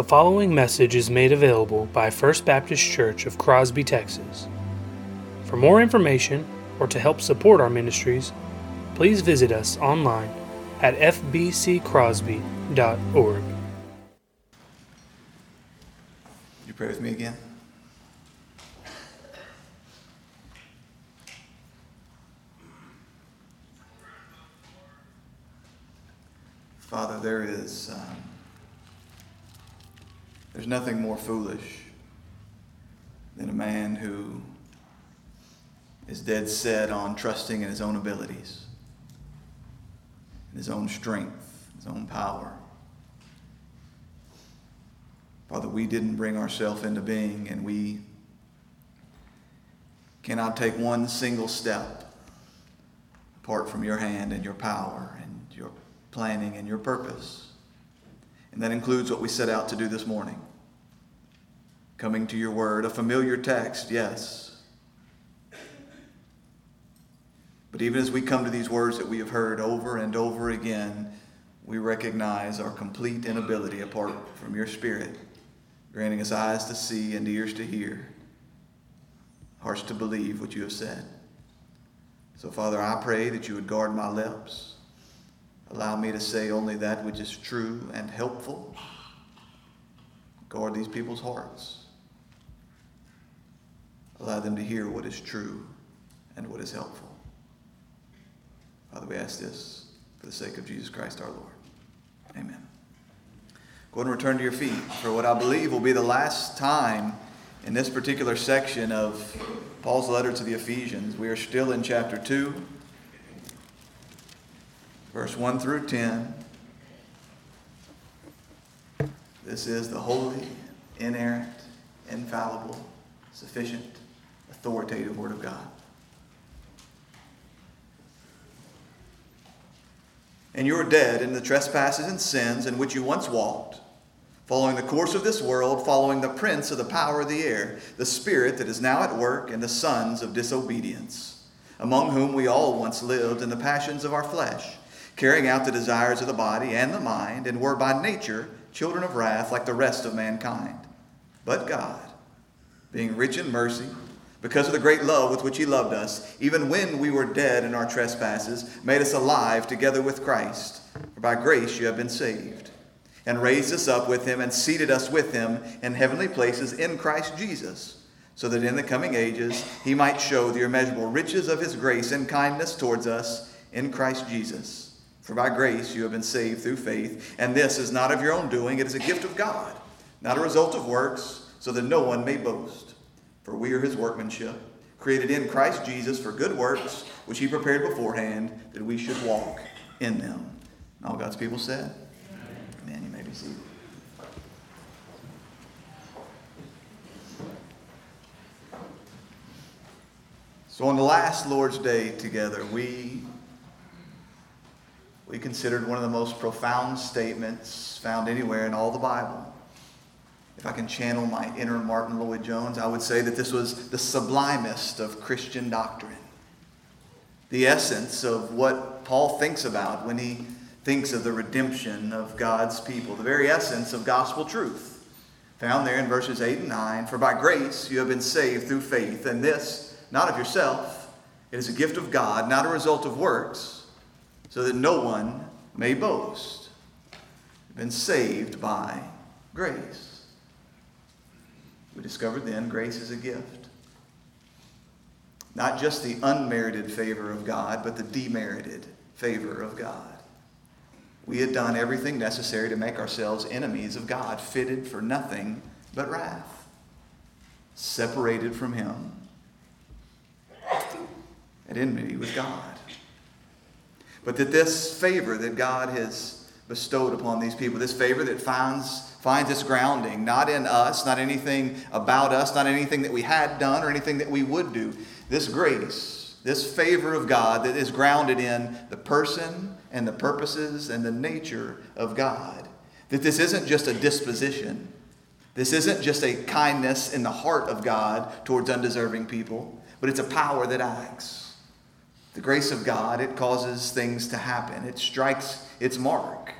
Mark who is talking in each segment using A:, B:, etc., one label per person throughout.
A: The following message is made available by First Baptist Church of Crosby, Texas. For more information or to help support our ministries, please visit us online at fbccrosby.org.
B: You pray with me again? Father, there is um, there's nothing more foolish than a man who is dead set on trusting in his own abilities, in his own strength, his own power. Father, we didn't bring ourselves into being, and we cannot take one single step apart from your hand and your power and your planning and your purpose. And that includes what we set out to do this morning. Coming to your word, a familiar text, yes. But even as we come to these words that we have heard over and over again, we recognize our complete inability apart from your Spirit, granting us eyes to see and ears to hear, hearts to believe what you have said. So, Father, I pray that you would guard my lips. Allow me to say only that which is true and helpful. Guard these people's hearts. Allow them to hear what is true and what is helpful. Father, we ask this for the sake of Jesus Christ our Lord. Amen. Go ahead and return to your feet for what I believe will be the last time in this particular section of Paul's letter to the Ephesians. We are still in chapter 2 verse 1 through 10. This is the holy, inerrant, infallible, sufficient, authoritative Word of God. And you are dead in the trespasses and sins in which you once walked, following the course of this world, following the prince of the power of the air, the spirit that is now at work in the sons of disobedience, among whom we all once lived in the passions of our flesh carrying out the desires of the body and the mind, and were by nature children of wrath like the rest of mankind. But God, being rich in mercy, because of the great love with which He loved us, even when we were dead in our trespasses, made us alive together with Christ. For by grace you have been saved, and raised us up with Him, and seated us with Him in heavenly places in Christ Jesus, so that in the coming ages He might show the immeasurable riches of His grace and kindness towards us in Christ Jesus. For by grace you have been saved through faith, and this is not of your own doing, it is a gift of God, not a result of works, so that no one may boast. For we are his workmanship, created in Christ Jesus for good works, which he prepared beforehand that we should walk in them. And all God's people said, Amen. You may be seated. So on the last Lord's Day together, we we considered one of the most profound statements found anywhere in all the Bible. If I can channel my inner Martyn Lloyd-Jones, I would say that this was the sublimest of Christian doctrine. The essence of what Paul thinks about when he thinks of the redemption of God's people, the very essence of gospel truth. Found there in verses 8 and 9 For by grace you have been saved through faith, and this not of yourself. It is a gift of God, not a result of works so that no one may boast. You've been saved by grace. We discovered then grace is a gift. Not just the unmerited favor of God, but the demerited favor of God. We had done everything necessary to make ourselves enemies of God, fitted for nothing but wrath, separated from Him, at enmity with God but that this favor that God has bestowed upon these people, this favor that finds, finds its grounding not in us, not anything about us, not anything that we had done or anything that we would do. This grace, this favor of God that is grounded in the person and the purposes and the nature of God. That this isn't just a disposition. This isn't just a kindness in the heart of God towards undeserving people, but it's a power that acts. The grace of God, it causes things to happen. It strikes its mark.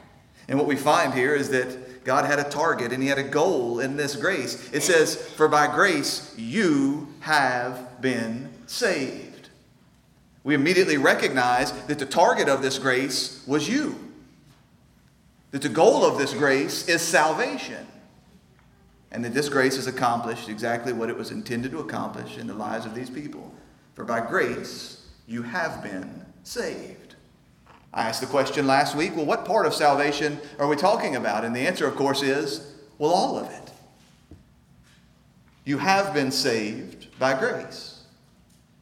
B: And what we find here is that God had a target and He had a goal in this grace. It says, For by grace you have been saved. We immediately recognize that the target of this grace was you, that the goal of this grace is salvation, and that this grace has accomplished exactly what it was intended to accomplish in the lives of these people. For by grace you have been saved. I asked the question last week well, what part of salvation are we talking about? And the answer, of course, is well, all of it. You have been saved by grace.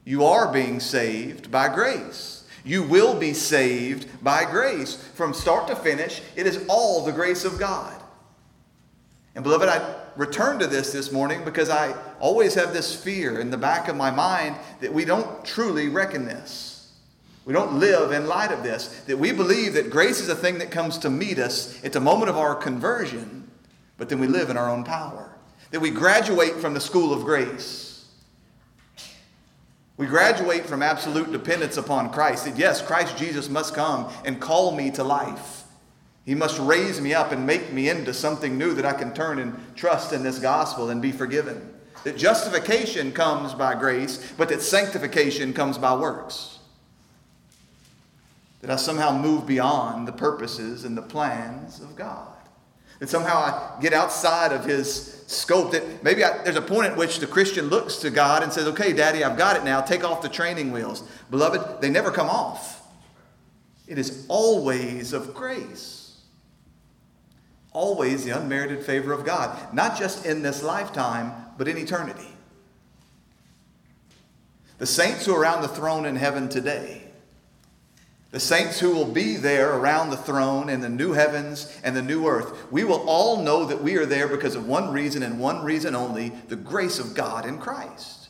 B: You are being saved by grace. You will be saved by grace. From start to finish, it is all the grace of God. And beloved, I return to this this morning because I always have this fear in the back of my mind that we don't truly reckon this. We don't live in light of this. That we believe that grace is a thing that comes to meet us at the moment of our conversion, but then we live in our own power. That we graduate from the school of grace. We graduate from absolute dependence upon Christ. That yes, Christ Jesus must come and call me to life. He must raise me up and make me into something new that I can turn and trust in this gospel and be forgiven. That justification comes by grace, but that sanctification comes by works that I somehow move beyond the purposes and the plans of God. That somehow I get outside of His scope. That maybe I, there's a point at which the Christian looks to God and says, Okay, Daddy, I've got it now. Take off the training wheels. Beloved, they never come off. It is always of grace. Always the unmerited favor of God, not just in this lifetime, but in eternity. The saints who are around the throne in heaven today the saints who will be there around the throne in the new heavens and the new earth, we will all know that we are there because of one reason and one reason only the grace of God in Christ.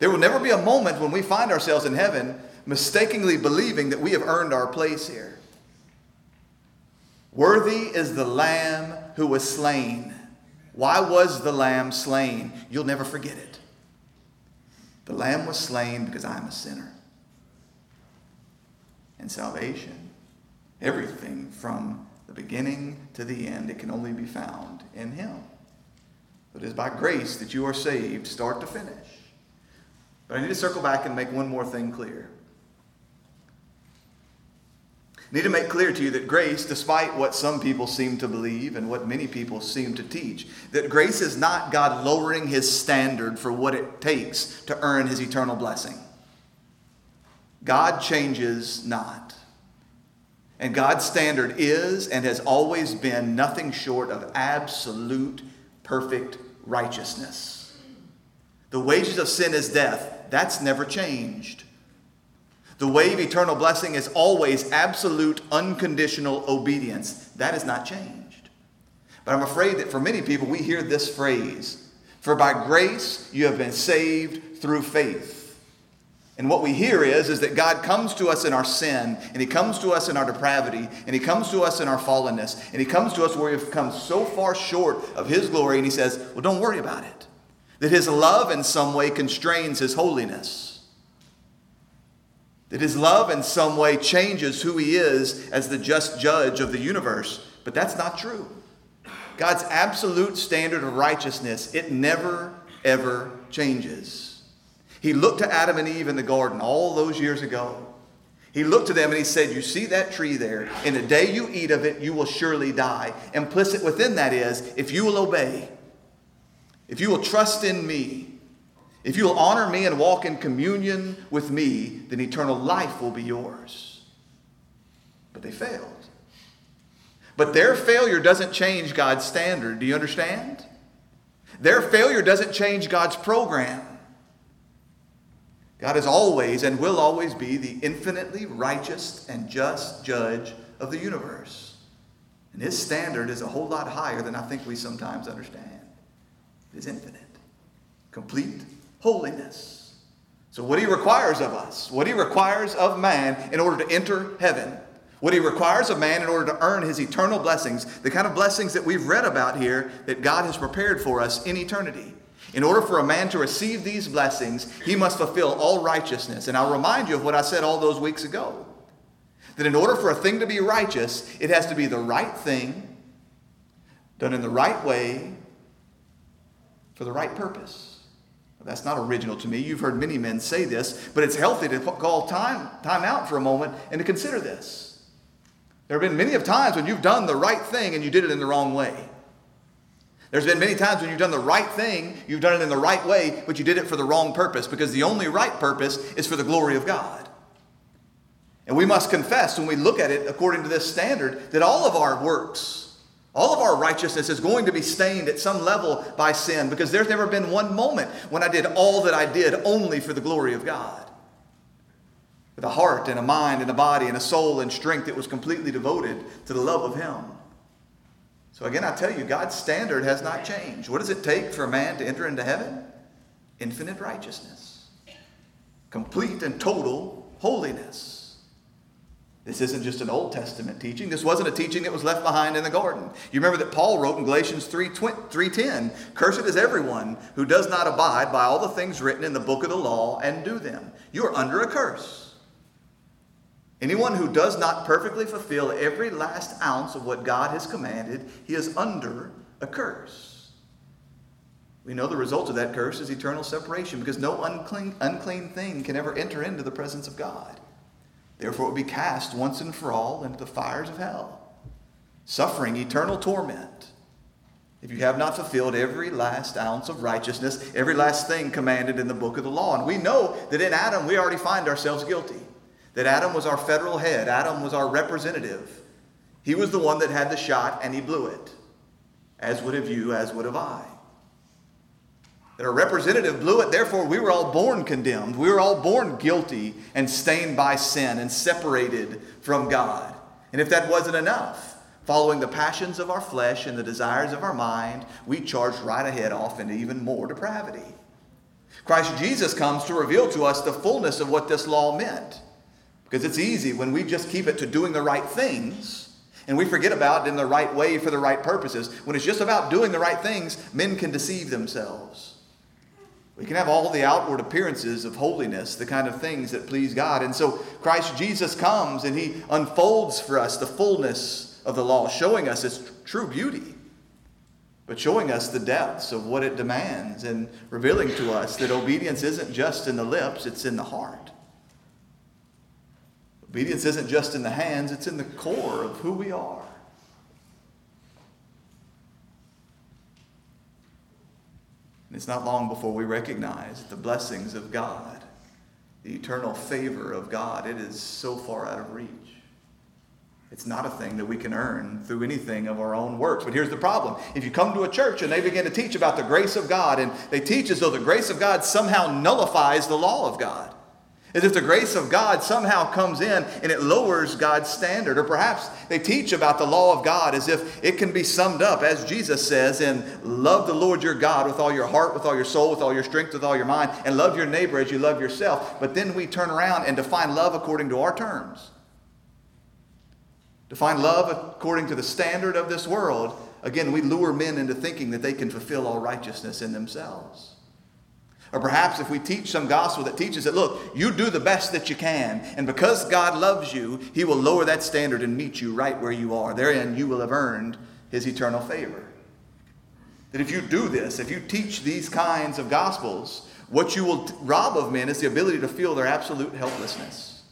B: There will never be a moment when we find ourselves in heaven mistakenly believing that we have earned our place here. Worthy is the Lamb who was slain. Why was the Lamb slain? You'll never forget it. The Lamb was slain because I'm a sinner and salvation. Everything from the beginning to the end, it can only be found in Him. It is by grace that you are saved, start to finish. But I need to circle back and make one more thing clear. Need to make clear to you that grace, despite what some people seem to believe and what many people seem to teach, that grace is not God lowering his standard for what it takes to earn his eternal blessing. God changes not. And God's standard is and has always been nothing short of absolute, perfect righteousness. The wages of sin is death. That's never changed. The way of eternal blessing is always absolute, unconditional obedience. That has not changed. But I'm afraid that for many people, we hear this phrase For by grace you have been saved through faith. And what we hear is, is that God comes to us in our sin, and He comes to us in our depravity, and He comes to us in our fallenness, and He comes to us where we've come so far short of His glory, and He says, Well, don't worry about it. That His love in some way constrains His holiness. That His love in some way changes who He is as the just judge of the universe. But that's not true. God's absolute standard of righteousness, it never, ever changes. He looked to Adam and Eve in the garden all those years ago. He looked to them and he said, You see that tree there? In the day you eat of it, you will surely die. Implicit within that is, if you will obey, if you will trust in me, if you will honor me and walk in communion with me, then eternal life will be yours. But they failed. But their failure doesn't change God's standard. Do you understand? Their failure doesn't change God's program. God is always and will always be the infinitely righteous and just judge of the universe. And his standard is a whole lot higher than I think we sometimes understand. It is infinite, complete holiness. So, what he requires of us, what he requires of man in order to enter heaven, what he requires of man in order to earn his eternal blessings, the kind of blessings that we've read about here that God has prepared for us in eternity. In order for a man to receive these blessings, he must fulfill all righteousness. And I'll remind you of what I said all those weeks ago that in order for a thing to be righteous, it has to be the right thing done in the right way for the right purpose. That's not original to me. You've heard many men say this, but it's healthy to call time, time out for a moment and to consider this. There have been many of times when you've done the right thing and you did it in the wrong way. There's been many times when you've done the right thing, you've done it in the right way, but you did it for the wrong purpose because the only right purpose is for the glory of God. And we must confess when we look at it according to this standard that all of our works, all of our righteousness is going to be stained at some level by sin because there's never been one moment when I did all that I did only for the glory of God. With a heart and a mind and a body and a soul and strength that was completely devoted to the love of Him. So again, I tell you, God's standard has not changed. What does it take for a man to enter into heaven? Infinite righteousness, complete and total holiness. This isn't just an Old Testament teaching. This wasn't a teaching that was left behind in the garden. You remember that Paul wrote in Galatians 3 3:10, "Cursed is everyone who does not abide by all the things written in the book of the law and do them. You are under a curse." Anyone who does not perfectly fulfill every last ounce of what God has commanded, he is under a curse. We know the result of that curse is eternal separation because no unclean, unclean thing can ever enter into the presence of God. Therefore, it will be cast once and for all into the fires of hell, suffering eternal torment. If you have not fulfilled every last ounce of righteousness, every last thing commanded in the book of the law. And we know that in Adam we already find ourselves guilty. That Adam was our federal head, Adam was our representative. He was the one that had the shot and he blew it, as would have you, as would have I that our representative blew it. Therefore, we were all born condemned. We were all born guilty and stained by sin and separated from God. And if that wasn't enough, following the passions of our flesh and the desires of our mind, we charged right ahead off into even more depravity. Christ Jesus comes to reveal to us the fullness of what this law meant. Because it's easy when we just keep it to doing the right things and we forget about it in the right way for the right purposes. When it's just about doing the right things, men can deceive themselves. We can have all the outward appearances of holiness, the kind of things that please God. And so Christ Jesus comes and he unfolds for us the fullness of the law, showing us its true beauty, but showing us the depths of what it demands and revealing to us that obedience isn't just in the lips, it's in the heart. Obedience isn't just in the hands, it's in the core of who we are. And it's not long before we recognize the blessings of God, the eternal favor of God. It is so far out of reach. It's not a thing that we can earn through anything of our own works. But here's the problem. If you come to a church and they begin to teach about the grace of God, and they teach as though the grace of God somehow nullifies the law of God, as if the grace of God somehow comes in and it lowers God's standard. Or perhaps they teach about the law of God as if it can be summed up, as Jesus says, in love the Lord your God with all your heart, with all your soul, with all your strength, with all your mind, and love your neighbor as you love yourself. But then we turn around and define love according to our terms. Define love according to the standard of this world. Again, we lure men into thinking that they can fulfill all righteousness in themselves. Or perhaps if we teach some gospel that teaches that, look, you do the best that you can, and because God loves you, He will lower that standard and meet you right where you are. Therein, you will have earned His eternal favor. That if you do this, if you teach these kinds of gospels, what you will rob of men is the ability to feel their absolute helplessness.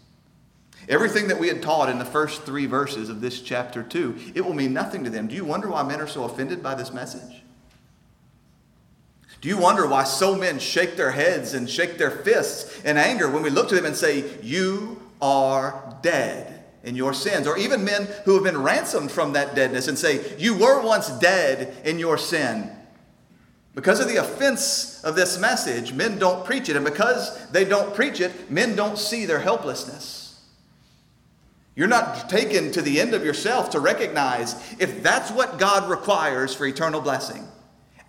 B: Everything that we had taught in the first three verses of this chapter 2, it will mean nothing to them. Do you wonder why men are so offended by this message? Do you wonder why so men shake their heads and shake their fists in anger when we look to them and say, You are dead in your sins? Or even men who have been ransomed from that deadness and say, You were once dead in your sin. Because of the offense of this message, men don't preach it. And because they don't preach it, men don't see their helplessness. You're not taken to the end of yourself to recognize if that's what God requires for eternal blessing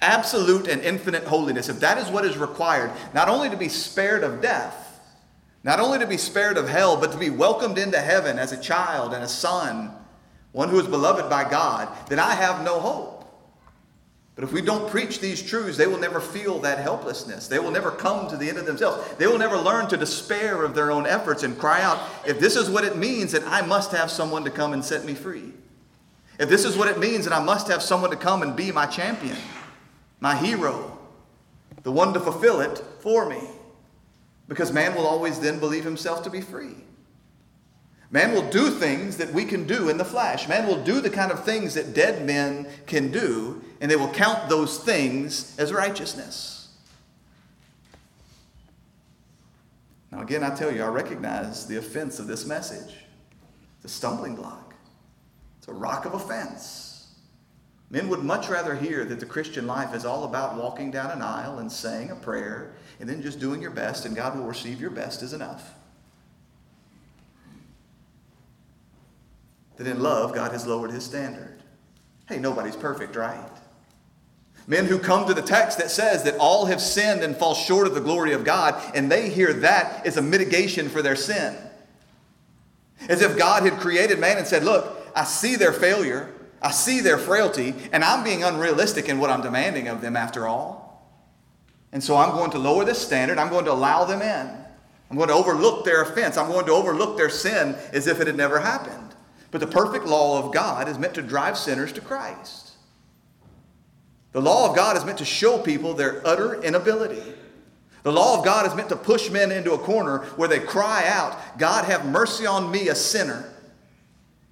B: absolute and infinite holiness, if that is what is required, not only to be spared of death, not only to be spared of hell, but to be welcomed into heaven as a child and a son, one who is beloved by God, then I have no hope. But if we don't preach these truths, they will never feel that helplessness. They will never come to the end of themselves. They will never learn to despair of their own efforts and cry out, if this is what it means, then I must have someone to come and set me free. if this is what it means, then I must have someone to come and be my champion, my hero, the one to fulfill it for me. Because man will always then believe himself to be free. Man will do things that we can do in the flesh. Man will do the kind of things that dead men can do, and they will count those things as righteousness. Now, again, I tell you, I recognize the offense of this message, the stumbling block. It's a rock of offense. Men would much rather hear that the Christian life is all about walking down an aisle and saying a prayer and then just doing your best, and God will receive your best is enough. that in love, God has lowered his standard. Hey, nobody's perfect, right? Men who come to the text that says that all have sinned and fall short of the glory of God, and they hear that as a mitigation for their sin. As if God had created man and said, Look, I see their failure, I see their frailty, and I'm being unrealistic in what I'm demanding of them after all. And so I'm going to lower this standard, I'm going to allow them in. I'm going to overlook their offense, I'm going to overlook their sin as if it had never happened. But the perfect law of God is meant to drive sinners to Christ. The law of God is meant to show people their utter inability. The law of God is meant to push men into a corner where they cry out, God, have mercy on me, a sinner.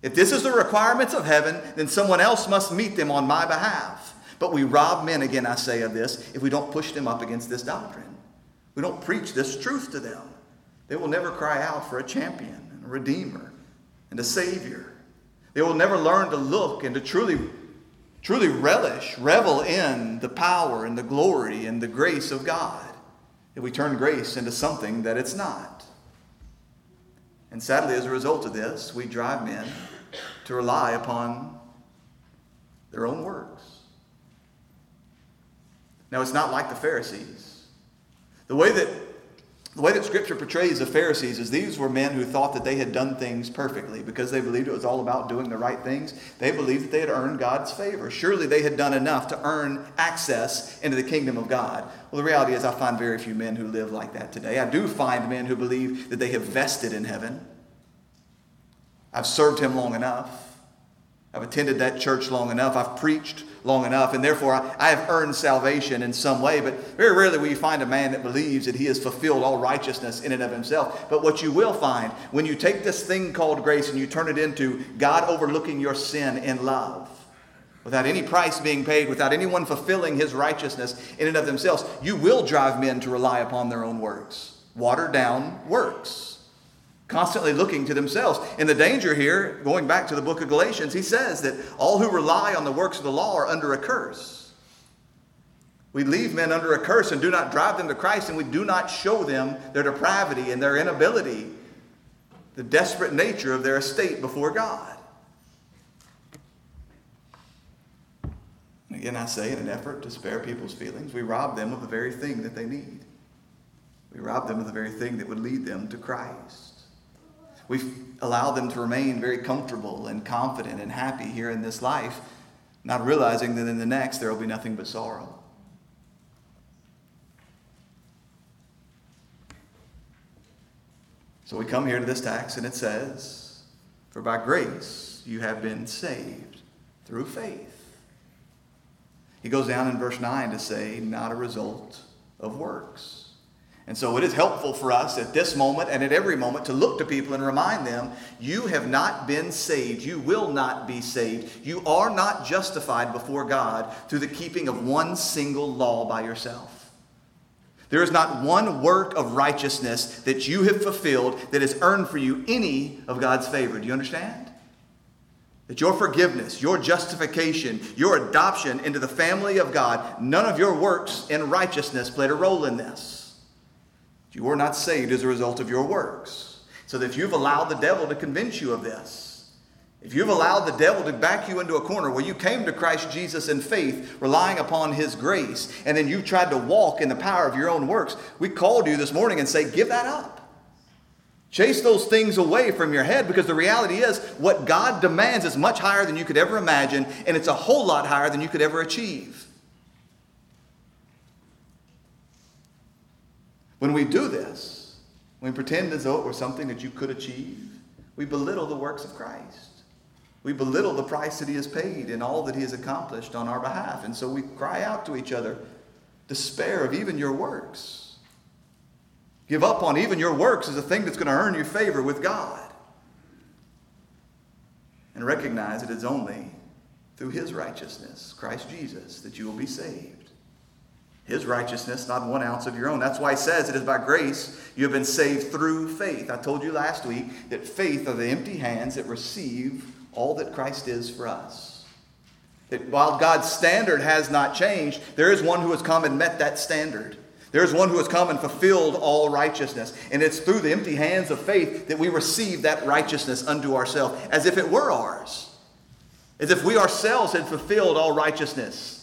B: If this is the requirements of heaven, then someone else must meet them on my behalf. But we rob men, again, I say, of this if we don't push them up against this doctrine. We don't preach this truth to them. They will never cry out for a champion and a redeemer and a Savior. They will never learn to look and to truly, truly relish, revel in the power and the glory and the grace of God if we turn grace into something that it's not. And sadly, as a result of this, we drive men to rely upon their own works. Now, it's not like the Pharisees. The way that the way that Scripture portrays the Pharisees is these were men who thought that they had done things perfectly because they believed it was all about doing the right things. They believed that they had earned God's favor. Surely they had done enough to earn access into the kingdom of God. Well, the reality is, I find very few men who live like that today. I do find men who believe that they have vested in heaven. I've served Him long enough. I've attended that church long enough. I've preached long enough, and therefore I, I, have earned salvation in some way. But very rarely will you find a man that believes that he has fulfilled all righteousness in and of himself. But what you will find when you take this thing called grace and you turn it into God overlooking your sin in love, without any price being paid, without anyone fulfilling his righteousness in and of themselves, you will drive men to rely upon their own works. Watered down works constantly looking to themselves. And the danger here, going back to the book of Galatians, he says that all who rely on the works of the law are under a curse. We leave men under a curse and do not drive them to Christ, and we do not show them their depravity and their inability, the desperate nature of their estate before God. Again, I say, in an effort to spare people's feelings, we rob them of the very thing that they need. We rob them of the very thing that would lead them to Christ. We've allowed them to remain very comfortable and confident and happy here in this life, not realizing that in the next there will be nothing but sorrow. So we come here to this text and it says, For by grace you have been saved through faith. He goes down in verse 9 to say, Not a result of works. And so it is helpful for us at this moment and at every moment to look to people and remind them you have not been saved. You will not be saved. You are not justified before God through the keeping of one single law by yourself. There is not one work of righteousness that you have fulfilled that has earned for you any of God's favor. Do you understand? That your forgiveness, your justification, your adoption into the family of God, none of your works in righteousness played a role in this. You are not saved as a result of your works. So that if you've allowed the devil to convince you of this, if you've allowed the devil to back you into a corner where you came to Christ Jesus in faith, relying upon his grace, and then you've tried to walk in the power of your own works, we called you this morning and say, give that up. Chase those things away from your head because the reality is what God demands is much higher than you could ever imagine, and it's a whole lot higher than you could ever achieve. When we do this, when we pretend as though it were something that you could achieve, we belittle the works of Christ. We belittle the price that he has paid and all that he has accomplished on our behalf. And so we cry out to each other, despair of even your works. Give up on even your works as a thing that's going to earn you favor with God. And recognize that it is only through his righteousness, Christ Jesus, that you will be saved. His righteousness, not one ounce of your own. That's why he says it is by grace you have been saved through faith. I told you last week that faith are the empty hands that receive all that Christ is for us. That while God's standard has not changed, there is one who has come and met that standard. There is one who has come and fulfilled all righteousness. And it's through the empty hands of faith that we receive that righteousness unto ourselves, as if it were ours. As if we ourselves had fulfilled all righteousness,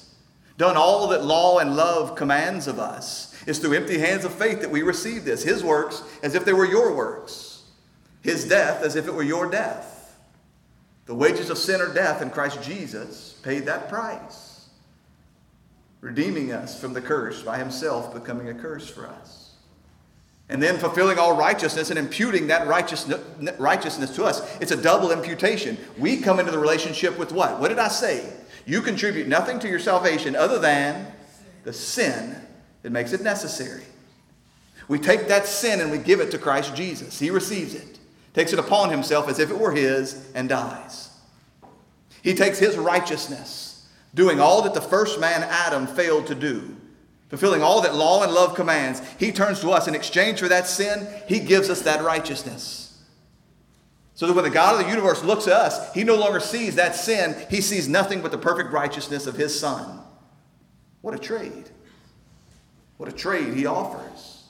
B: done all that law and love commands of us. It's through empty hands of faith that we receive this. His works as if they were your works, His death as if it were your death. The wages of sin are death, and Christ Jesus paid that price, redeeming us from the curse by himself becoming a curse for us. And then fulfilling all righteousness and imputing that righteousness to us. It's a double imputation. We come into the relationship with what? What did I say? You contribute nothing to your salvation other than the sin that makes it necessary. We take that sin and we give it to Christ Jesus. He receives it takes it upon himself as if it were his, and dies. He takes his righteousness, doing all that the first man, Adam, failed to do, fulfilling all that law and love commands. He turns to us in exchange for that sin, he gives us that righteousness. So that when the God of the universe looks at us, he no longer sees that sin, he sees nothing but the perfect righteousness of his Son. What a trade! What a trade he offers.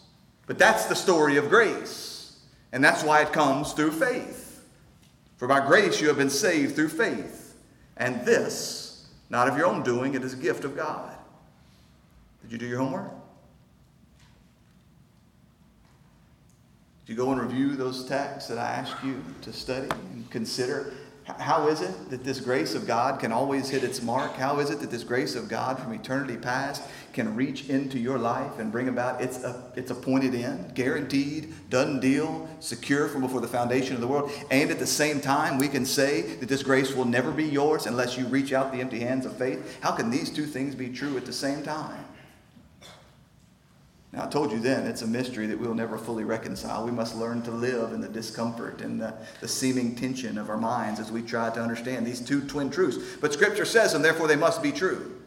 B: But that's the story of grace. And that's why it comes through faith. For by grace you have been saved through faith. And this, not of your own doing, it is a gift of God. Did you do your homework? You go and review those texts that I asked you to study and consider? How is it that this grace of God can always hit its mark? How is it that this grace of God from eternity past can reach into your life and bring about its, a, its appointed end? Guaranteed, done deal, secure from before the foundation of the world. And at the same time, we can say that this grace will never be yours unless you reach out the empty hands of faith. How can these two things be true at the same time? Now, I told you then, it's a mystery that we'll never fully reconcile. We must learn to live in the discomfort and the, the, seeming tension of our minds as we try to understand these two twin truths. But Scripture says them, therefore they must be true.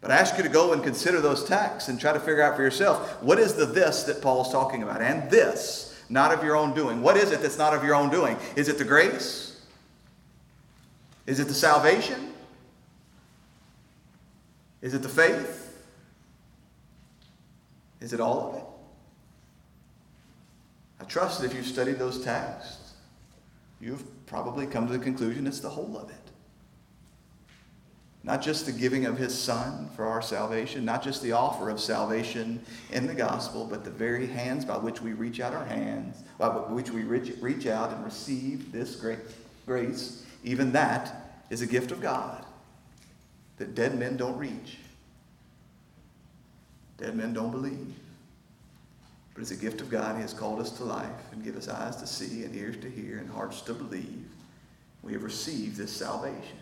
B: But I ask you to go and consider those texts and try to figure out for yourself what is the this that Paul's talking about? And this, not of your own doing. What is it that's not of your own doing? Is it the grace? Is it the salvation? Is it the faith? Is it all of it? I trust that if you've studied those texts, you've probably come to the conclusion it's the whole of it. Not just the giving of his son for our salvation, not just the offer of salvation in the gospel, but the very hands by which we reach out our hands, by which we reach, reach out and receive this great grace. Even that is a gift of God that dead men don't reach. Dead men don't believe. But it's a gift of God. He has called us to life and give us eyes to see and ears to hear and hearts to believe. We have received this salvation.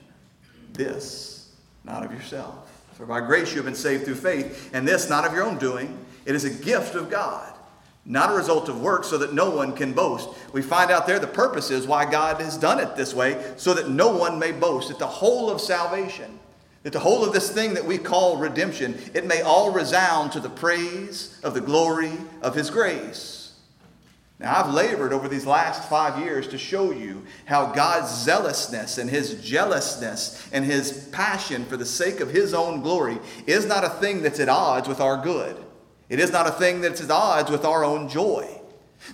B: This, not of yourself. For by grace you have been saved through faith, and this not of your own doing. It is a gift of God, not a result of works, so that no one can boast. We find out there the purpose is why God has done it this way, so that no one may boast. That the whole of salvation that the whole of this thing that we call redemption, it may all resound to the praise of the glory of His grace. Now, I've labored over these last five years to show you how God's zealousness and His jealousness and His passion for the sake of His own glory is not a thing that's at odds with our good. It is not a thing that's at odds with our own joy.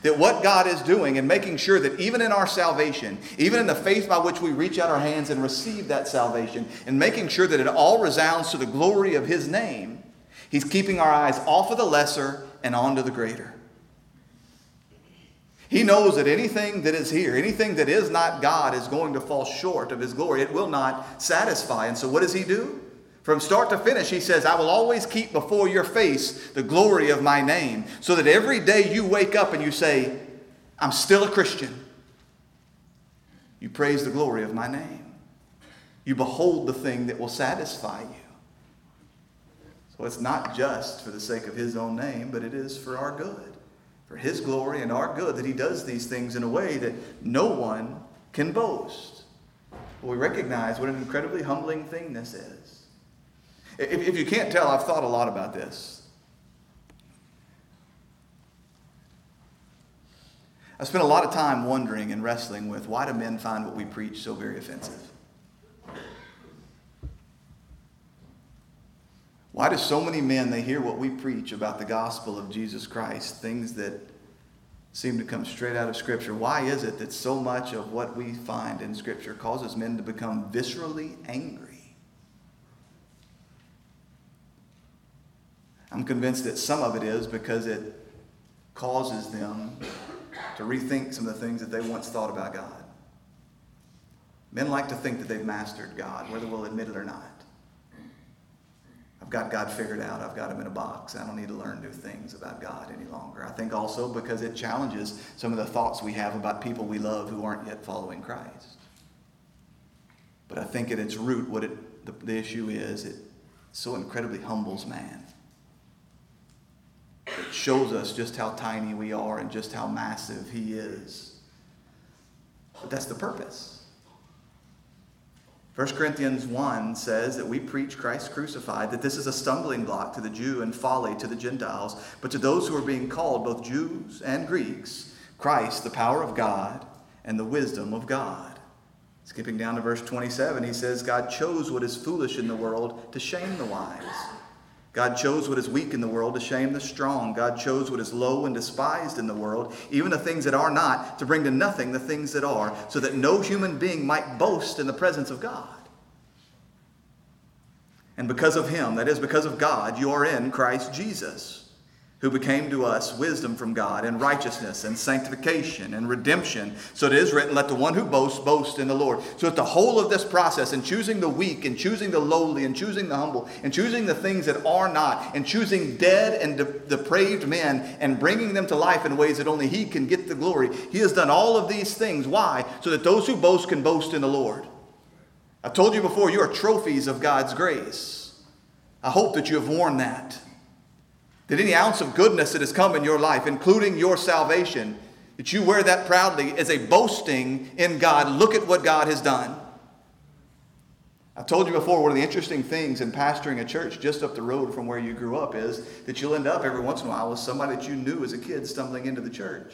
B: That what God is doing and making sure that even in our salvation, even in the faith by which we reach out our hands and receive that salvation, and making sure that it all resounds to the glory of His name, He's keeping our eyes off of the lesser and onto the greater. He knows that anything that is here, anything that is not God, is going to fall short of His glory. It will not satisfy. And so, what does He do? From start to finish, he says, I will always keep before your face the glory of my name, so that every day you wake up and you say, I'm still a Christian. You praise the glory of my name. You behold the thing that will satisfy you. So it's not just for the sake of his own name, but it is for our good, for his glory and our good that he does these things in a way that no one can boast. But we recognize what an incredibly humbling thing this is. If, if you can't tell, I've thought a lot about this. I spent a lot of time wondering and wrestling with why do men find what we preach so very offensive? Why do so many men, they hear what we preach about the gospel of Jesus Christ, things that seem to come straight out of Scripture? Why is it that so much of what we find in Scripture causes men to become viscerally angry? I'm convinced that some of it is because it causes them to rethink some of the things that they once thought about God. Men like to think that they've mastered God, whether we'll admit it or not. I've got God figured out. I've got him in a box. I don't need to learn new things about God any longer. I think also because it challenges some of the thoughts we have about people we love who aren't yet following Christ. But I think at its root, what it, the, the issue is, it so incredibly humbles man. Shows us just how tiny we are and just how massive He is. But that's the purpose. 1 Corinthians 1 says that we preach Christ crucified, that this is a stumbling block to the Jew and folly to the Gentiles, but to those who are being called, both Jews and Greeks, Christ, the power of God and the wisdom of God. Skipping down to verse 27, he says, God chose what is foolish in the world to shame the wise. God chose what is weak in the world to shame the strong. God chose what is low and despised in the world, even the things that are not, to bring to nothing the things that are, so that no human being might boast in the presence of God. And because of him, that is, because of God, you are in Christ Jesus who became to us wisdom from God and righteousness and sanctification and redemption. So it is written, Let the one who boasts boast in the Lord. So at the whole of this process, in choosing the weak and choosing the lowly and choosing the humble and choosing the things that are not and choosing dead and de- depraved men and bringing them to life in ways that only He can get the glory, He has done all of these things. Why? So that those who boast can boast in the Lord. I've told you before, you are trophies of God's grace. I hope that you have worn that. That any ounce of goodness that has come in your life, including your salvation, that you wear that proudly as a boasting in God. Look at what God has done. I've told you before, one of the interesting things in pastoring a church just up the road from where you grew up is that you'll end up every once in a while with somebody that you knew as a kid stumbling into the church.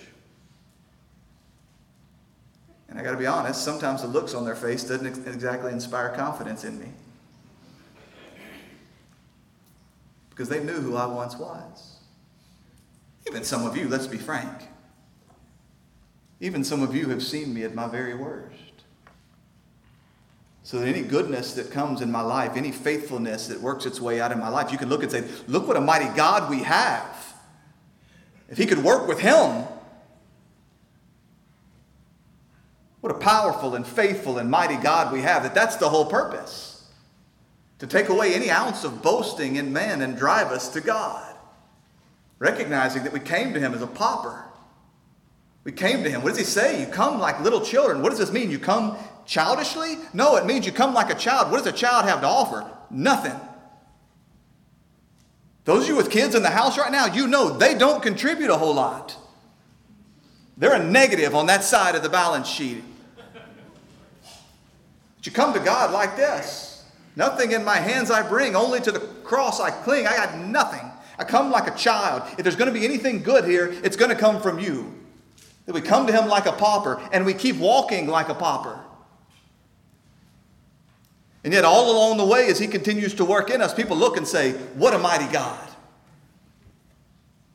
B: And I got to be honest, sometimes the looks on their face doesn't exactly inspire confidence in me. Because they knew who I once was. Even some of you, let's be frank, even some of you have seen me at my very worst. So that any goodness that comes in my life, any faithfulness that works its way out in my life, you can look and say, look what a mighty God we have. If he could work with him, what a powerful and faithful and mighty God we have, that that's the whole purpose to take away any ounce of boasting in man and drive us to God. Recognizing that we came to Him as a pauper. We came to Him. What does He say? You come like little children. What does this mean? You come childishly? No, it means you come like a child. What does a child have to offer? Nothing. Those of you with kids in the house right now, you know they don't contribute a whole lot. They're a negative on that side of the balance sheet. But you come to God like this. Nothing in my hands I bring, only to the cross I cling. I got nothing. I come like a child. If there's going to be anything good here, it's going to come from you. That we come to Him like a pauper and we keep walking like a pauper. And yet, all along the way, as He continues to work in us, people look and say, What a mighty God!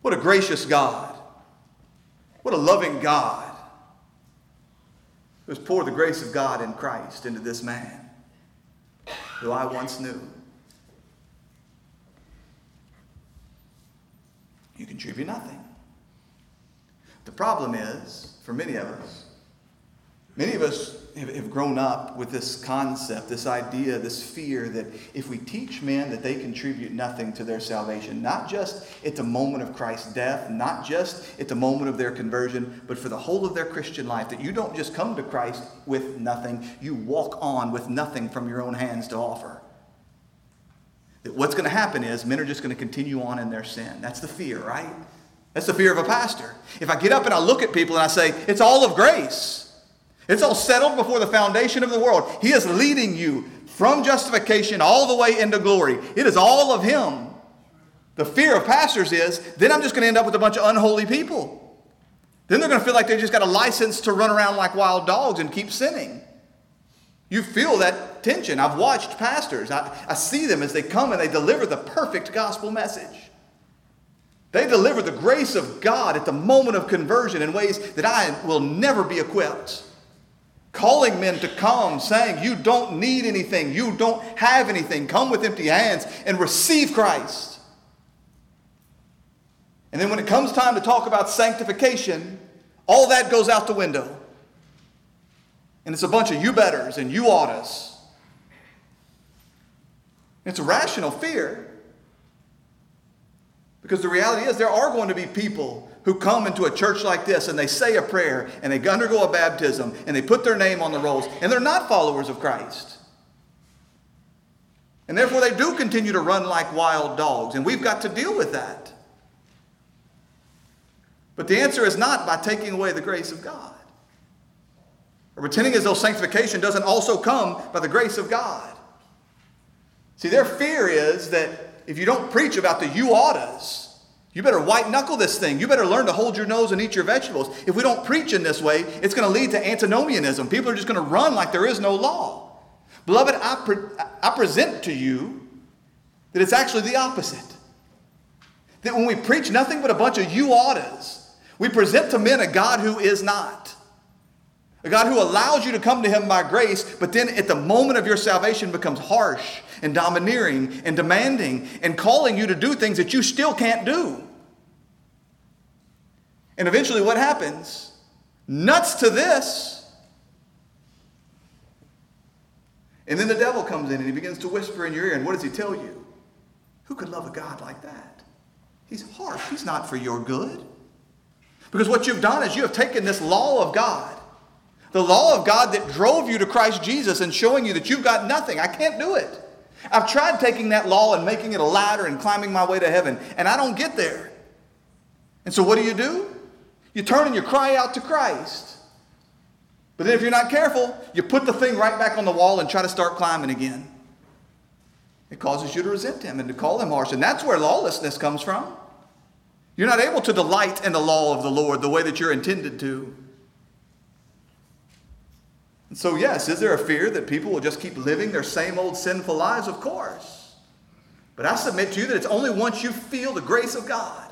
B: What a gracious God! What a loving God! Who has poured the grace of God in Christ into this man who I once knew. You contribute nothing. The problem is, for many of us, many of us have grown up with this concept, this idea, this fear that if we teach men that they contribute nothing to their salvation, not just at the moment of Christ's death, not just at the moment of their conversion, but for the whole of their Christian life, that you don't just come to Christ with nothing, you walk on with nothing from your own hands to offer. That what's going to happen is men are just going to continue on in their sin. That's the fear, right? That's the fear of a pastor. If I get up and I look at people and I say, it's all of grace. It's all settled before the foundation of the world. He is leading you from justification all the way into glory. It is all of Him. The fear of pastors is then I'm just going to end up with a bunch of unholy people. Then they're going to feel like they just got a license to run around like wild dogs and keep sinning. You feel that tension. I've watched pastors, I, I see them as they come and they deliver the perfect gospel message. They deliver the grace of God at the moment of conversion in ways that I will never be equipped calling men to come, saying, You don't need anything, you don't have anything. Come with empty hands and receive Christ. And then when it comes time to talk about sanctification, all that goes out the window. And it's a bunch of you betters and you oughtas. It's a rational fear. Because the reality is, there are going to be people who come into a church like this and they say a prayer and they undergo a baptism and they put their name on the rolls and they're not followers of Christ. And therefore they do continue to run like wild dogs, and we've got to deal with that. But the answer is not by taking away the grace of God. Or pretending as though sanctification doesn't also come by the grace of God. See, their fear is that if you don't preach about the you oughtas, you better white knuckle this thing. You better learn to hold your nose and eat your vegetables. If we don't preach in this way, it's going to lead to antinomianism. People are just going to run like there is no law. Beloved, I, pre- I present to you that it's actually the opposite. That when we preach nothing but a bunch of you oughtas, we present to men a God who is not. A God who allows you to come to Him by grace, but then at the moment of your salvation becomes harsh and domineering and demanding and calling you to do things that you still can't do. And eventually, what happens? Nuts to this. And then the devil comes in and he begins to whisper in your ear. And what does he tell you? Who could love a God like that? He's harsh. He's not for your good. Because what you've done is you have taken this law of God, the law of God that drove you to Christ Jesus and showing you that you've got nothing. I can't do it. I've tried taking that law and making it a ladder and climbing my way to heaven, and I don't get there. And so what do you do? You turn and you cry out to Christ. But then if you're not careful, you put the thing right back on the wall and try to start climbing again. It causes you to resent him and to call him harsh. And that's where lawlessness comes from. You're not able to delight in the law of the Lord the way that you're intended to. And so, yes, is there a fear that people will just keep living their same old sinful lives? Of course. But I submit to you that it's only once you feel the grace of God,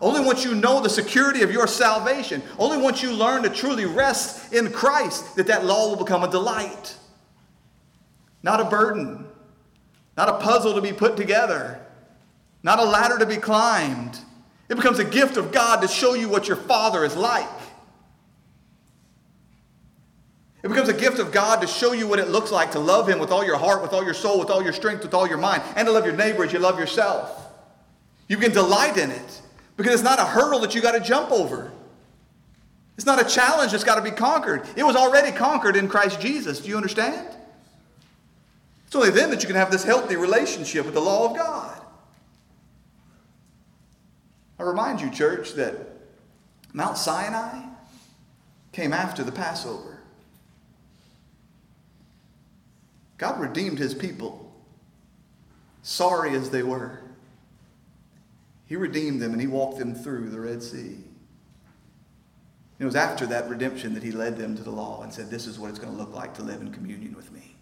B: only once you know the security of your salvation, only once you learn to truly rest in Christ, that that law will become a delight, not a burden, not a puzzle to be put together, not a ladder to be climbed. It becomes a gift of God to show you what your Father is like. It becomes a gift of God to show you what it looks like to love Him with all your heart, with all your soul, with all your strength, with all your mind, and to love your neighbor as you love yourself. You can delight in it because it's not a hurdle that you got to jump over. It's not a challenge that's got to be conquered. It was already conquered in Christ Jesus. Do you understand? It's only then that you can have this healthy relationship with the law of God. I remind you, church, that Mount Sinai came after the Passover. God redeemed his people, sorry as they were. He redeemed them and he walked them through the Red Sea. It was after that redemption that he led them to the law and said, This is what it's going to look like to live in communion with me.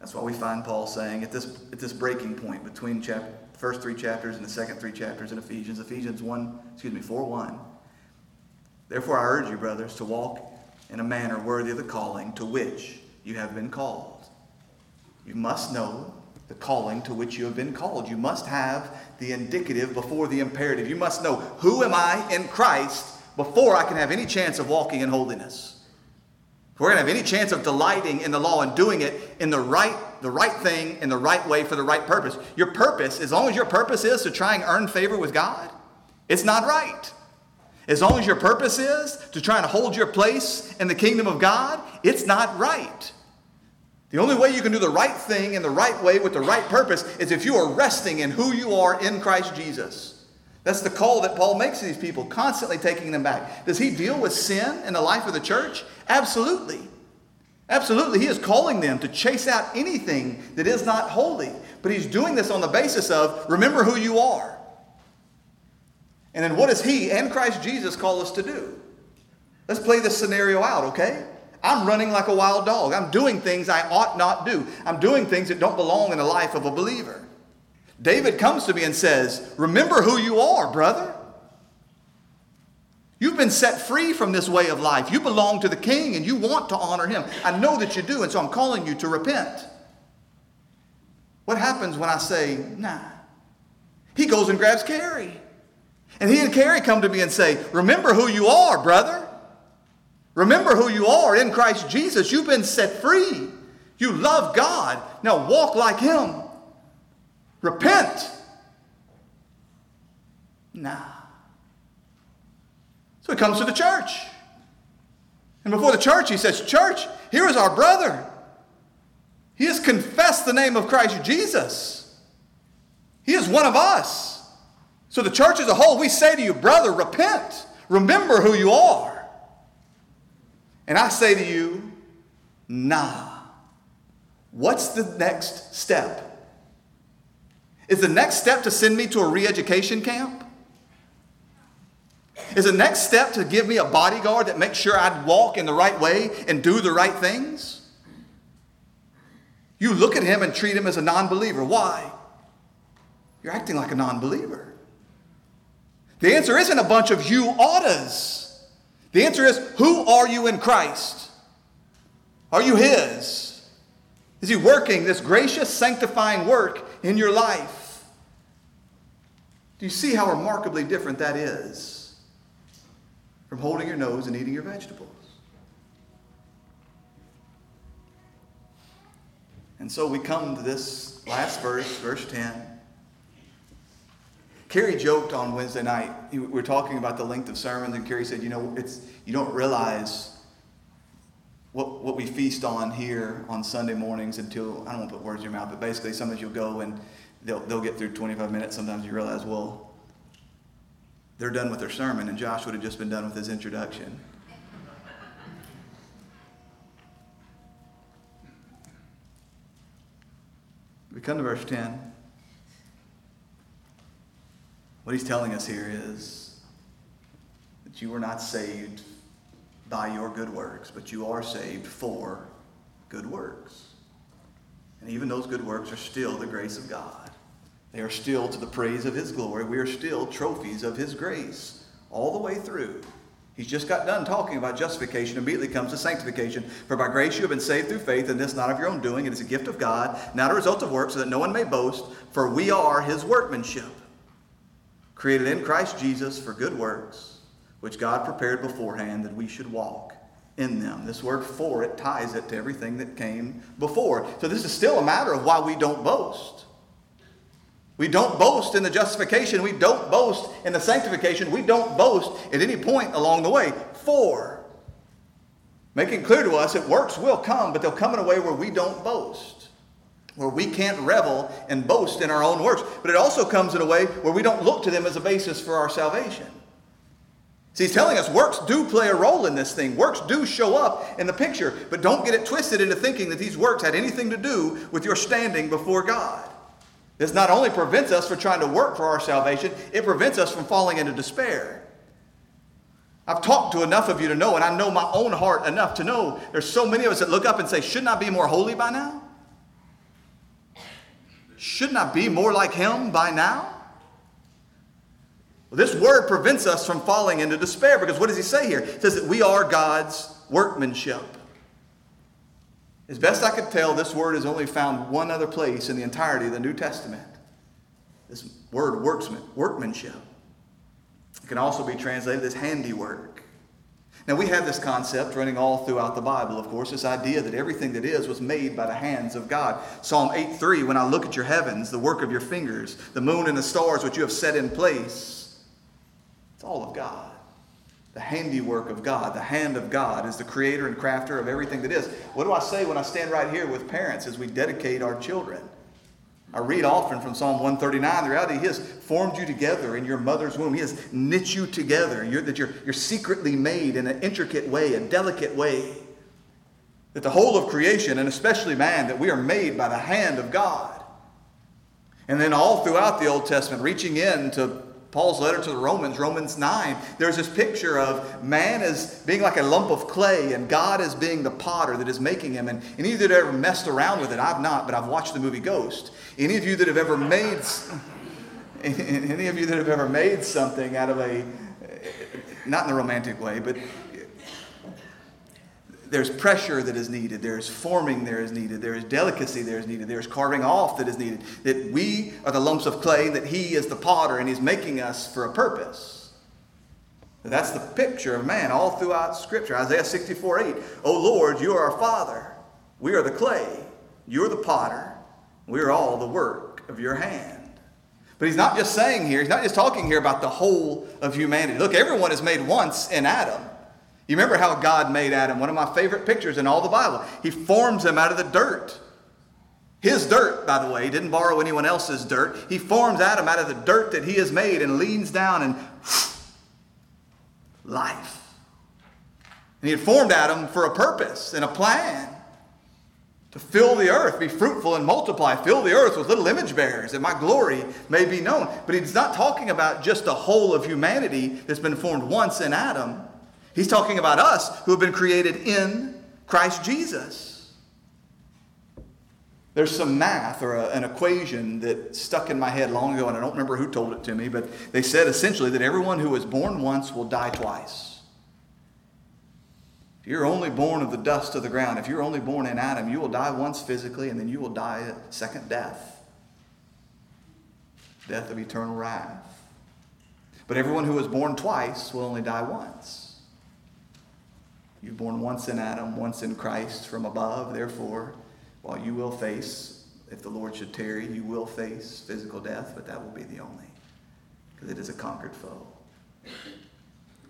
B: That's why we find Paul saying at this, at this breaking point between chap- first three chapters and the second three chapters in Ephesians, Ephesians 1, excuse me, 4 1. Therefore, I urge you, brothers, to walk in a manner worthy of the calling to which you have been called. You must know the calling to which you have been called. You must have the indicative before the imperative. You must know who am I in Christ before I can have any chance of walking in holiness. If we're going to have any chance of delighting in the law and doing it in the right, the right thing, in the right way, for the right purpose. Your purpose, as long as your purpose is to try and earn favor with God, it's not right. As long as your purpose is to try and hold your place in the kingdom of God, it's not right. The only way you can do the right thing in the right way with the right purpose is if you are resting in who you are in Christ Jesus. That's the call that Paul makes to these people, constantly taking them back. Does he deal with sin in the life of the church? Absolutely. Absolutely. He is calling them to chase out anything that is not holy. But he's doing this on the basis of remember who you are. And then what does he and Christ Jesus call us to do? Let's play this scenario out, okay? I'm running like a wild dog. I'm doing things I ought not do. I'm doing things that don't belong in the life of a believer. David comes to me and says, Remember who you are, brother. You've been set free from this way of life. You belong to the king and you want to honor him. I know that you do, and so I'm calling you to repent. What happens when I say, Nah? He goes and grabs Carrie. And he and Carrie come to me and say, Remember who you are, brother. Remember who you are in Christ Jesus. You've been set free. You love God. Now walk like Him. Repent. Nah. So he comes to the church. And before the church, he says, Church, here is our brother. He has confessed the name of Christ Jesus. He is one of us. So the church as a whole, we say to you, brother, repent. Remember who you are. And I say to you, nah. What's the next step? Is the next step to send me to a re education camp? Is the next step to give me a bodyguard that makes sure I walk in the right way and do the right things? You look at him and treat him as a non believer. Why? You're acting like a non believer. The answer isn't a bunch of you oughtas. The answer is who are you in Christ? Are you His? Is He working this gracious, sanctifying work in your life? Do you see how remarkably different that is from holding your nose and eating your vegetables? And so we come to this last verse, verse 10. Carrie joked on Wednesday night. We were talking about the length of sermons, and Carrie said, "You know, it's you don't realize what what we feast on here on Sunday mornings until I don't want to put words in your mouth, but basically, sometimes you'll go and they'll they'll get through 25 minutes. Sometimes you realize, well, they're done with their sermon, and Josh would have just been done with his introduction." We come to verse 10. What he's telling us here is that you were not saved by your good works, but you are saved for good works. And even those good works are still the grace of God. They are still to the praise of his glory. We are still trophies of his grace all the way through. He's just got done talking about justification. Immediately comes to sanctification. For by grace you have been saved through faith, and this not of your own doing. It is a gift of God, not a result of works, so that no one may boast. For we are his workmanship created in Christ Jesus for good works, which God prepared beforehand that we should walk in them. This word for it ties it to everything that came before. So this is still a matter of why we don't boast. We don't boast in the justification. We don't boast in the sanctification. We don't boast at any point along the way. For, making clear to us that works will come, but they'll come in a way where we don't boast where we can't revel and boast in our own works. But it also comes in a way where we don't look to them as a basis for our salvation. See, he's telling us works do play a role in this thing. Works do show up in the picture, but don't get it twisted into thinking that these works had anything to do with your standing before God. This not only prevents us from trying to work for our salvation, it prevents us from falling into despair. I've talked to enough of you to know, and I know my own heart enough to know there's so many of us that look up and say, Shouldn't I be more holy by now? Shouldn't I be more like him by now? Well, this word prevents us from falling into despair because what does he say here? It says that we are God's workmanship. As best I could tell, this word is only found one other place in the entirety of the New Testament. This word worksman, workmanship. It can also be translated as handiwork. Now, we have this concept running all throughout the Bible, of course, this idea that everything that is was made by the hands of God. Psalm 8 3, when I look at your heavens, the work of your fingers, the moon and the stars which you have set in place, it's all of God. The handiwork of God, the hand of God is the creator and crafter of everything that is. What do I say when I stand right here with parents as we dedicate our children? I read often from Psalm 139 the reality He has formed you together in your mother's womb. He has knit you together, you're, that you're, you're secretly made in an intricate way, a delicate way. That the whole of creation, and especially man, that we are made by the hand of God. And then all throughout the Old Testament, reaching in to Paul's letter to the Romans, Romans 9, there's this picture of man as being like a lump of clay and God as being the potter that is making him. And you that ever messed around with it, I've not, but I've watched the movie Ghost. Any of you that have ever made, any of you that have ever made something out of a, not in a romantic way, but there's pressure that is needed, there's forming there is needed, there is delicacy there is needed, there's carving off that is needed. That we are the lumps of clay, that He is the potter, and He's making us for a purpose. That's the picture of man all throughout Scripture. Isaiah 64 8. O Lord, you are our Father. We are the clay. You're the potter. We are all the work of your hand. But he's not just saying here, he's not just talking here about the whole of humanity. Look, everyone is made once in Adam. You remember how God made Adam? One of my favorite pictures in all the Bible. He forms him out of the dirt. His dirt, by the way, didn't borrow anyone else's dirt. He forms Adam out of the dirt that he has made and leans down and life. And he had formed Adam for a purpose and a plan to fill the earth, be fruitful and multiply, fill the earth with little image bearers, that my glory may be known. But he's not talking about just the whole of humanity that's been formed once in Adam. He's talking about us who have been created in Christ Jesus. There's some math or a, an equation that stuck in my head long ago, and I don't remember who told it to me, but they said essentially that everyone who is born once will die twice. If you're only born of the dust of the ground, if you're only born in Adam, you will die once physically, and then you will die a second death death of eternal wrath. But everyone who is born twice will only die once. You're born once in Adam, once in Christ from above. Therefore, while you will face, if the Lord should tarry, you will face physical death, but that will be the only, because it is a conquered foe.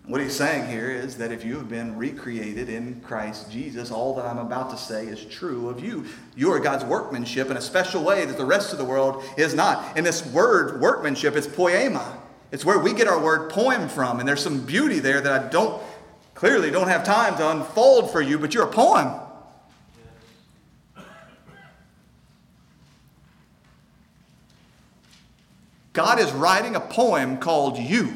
B: What he's saying here is that if you have been recreated in Christ Jesus, all that I'm about to say is true of you. You are God's workmanship in a special way that the rest of the world is not. And this word workmanship is poema. It's where we get our word poem from. And there's some beauty there that I don't clearly don't have time to unfold for you, but you're a poem. God is writing a poem called You.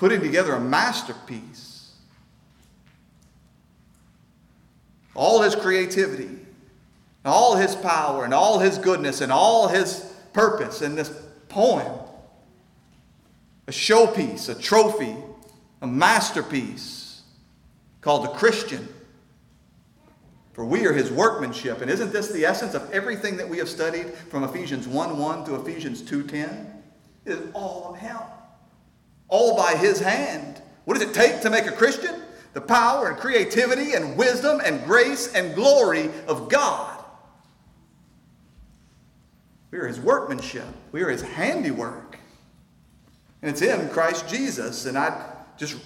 B: Putting together a masterpiece. All his creativity, all his power, and all his goodness, and all his purpose in this poem a showpiece, a trophy, a masterpiece called the Christian. For we are his workmanship. And isn't this the essence of everything that we have studied from Ephesians 1 1 to Ephesians 2.10? It is all of him. All by his hand. What does it take to make a Christian? The power and creativity and wisdom and grace and glory of God. We are his workmanship. We are his handiwork. And it's in Christ Jesus. And I just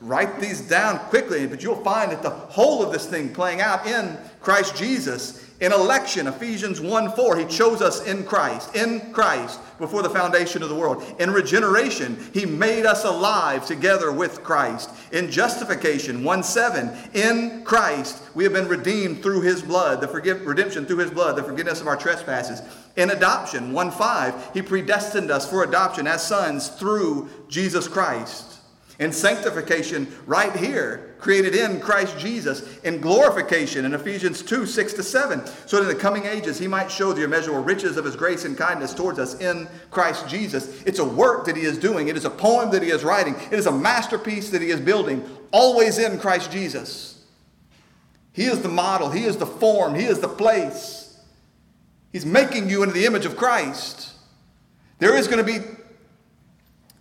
B: write these down quickly, but you'll find that the whole of this thing playing out in Christ Jesus. In election, Ephesians 1 4, he chose us in Christ, in Christ before the foundation of the world. In regeneration, he made us alive together with Christ. In justification, 1 7, in Christ, we have been redeemed through his blood, the forgive, redemption through his blood, the forgiveness of our trespasses. In adoption, 1 5, he predestined us for adoption as sons through Jesus Christ. In sanctification, right here, created in Christ Jesus. In glorification, in Ephesians 2 6 to 7, so that in the coming ages he might show the immeasurable riches of his grace and kindness towards us in Christ Jesus. It's a work that he is doing, it is a poem that he is writing, it is a masterpiece that he is building, always in Christ Jesus. He is the model, he is the form, he is the place. He's making you into the image of Christ. There is going to be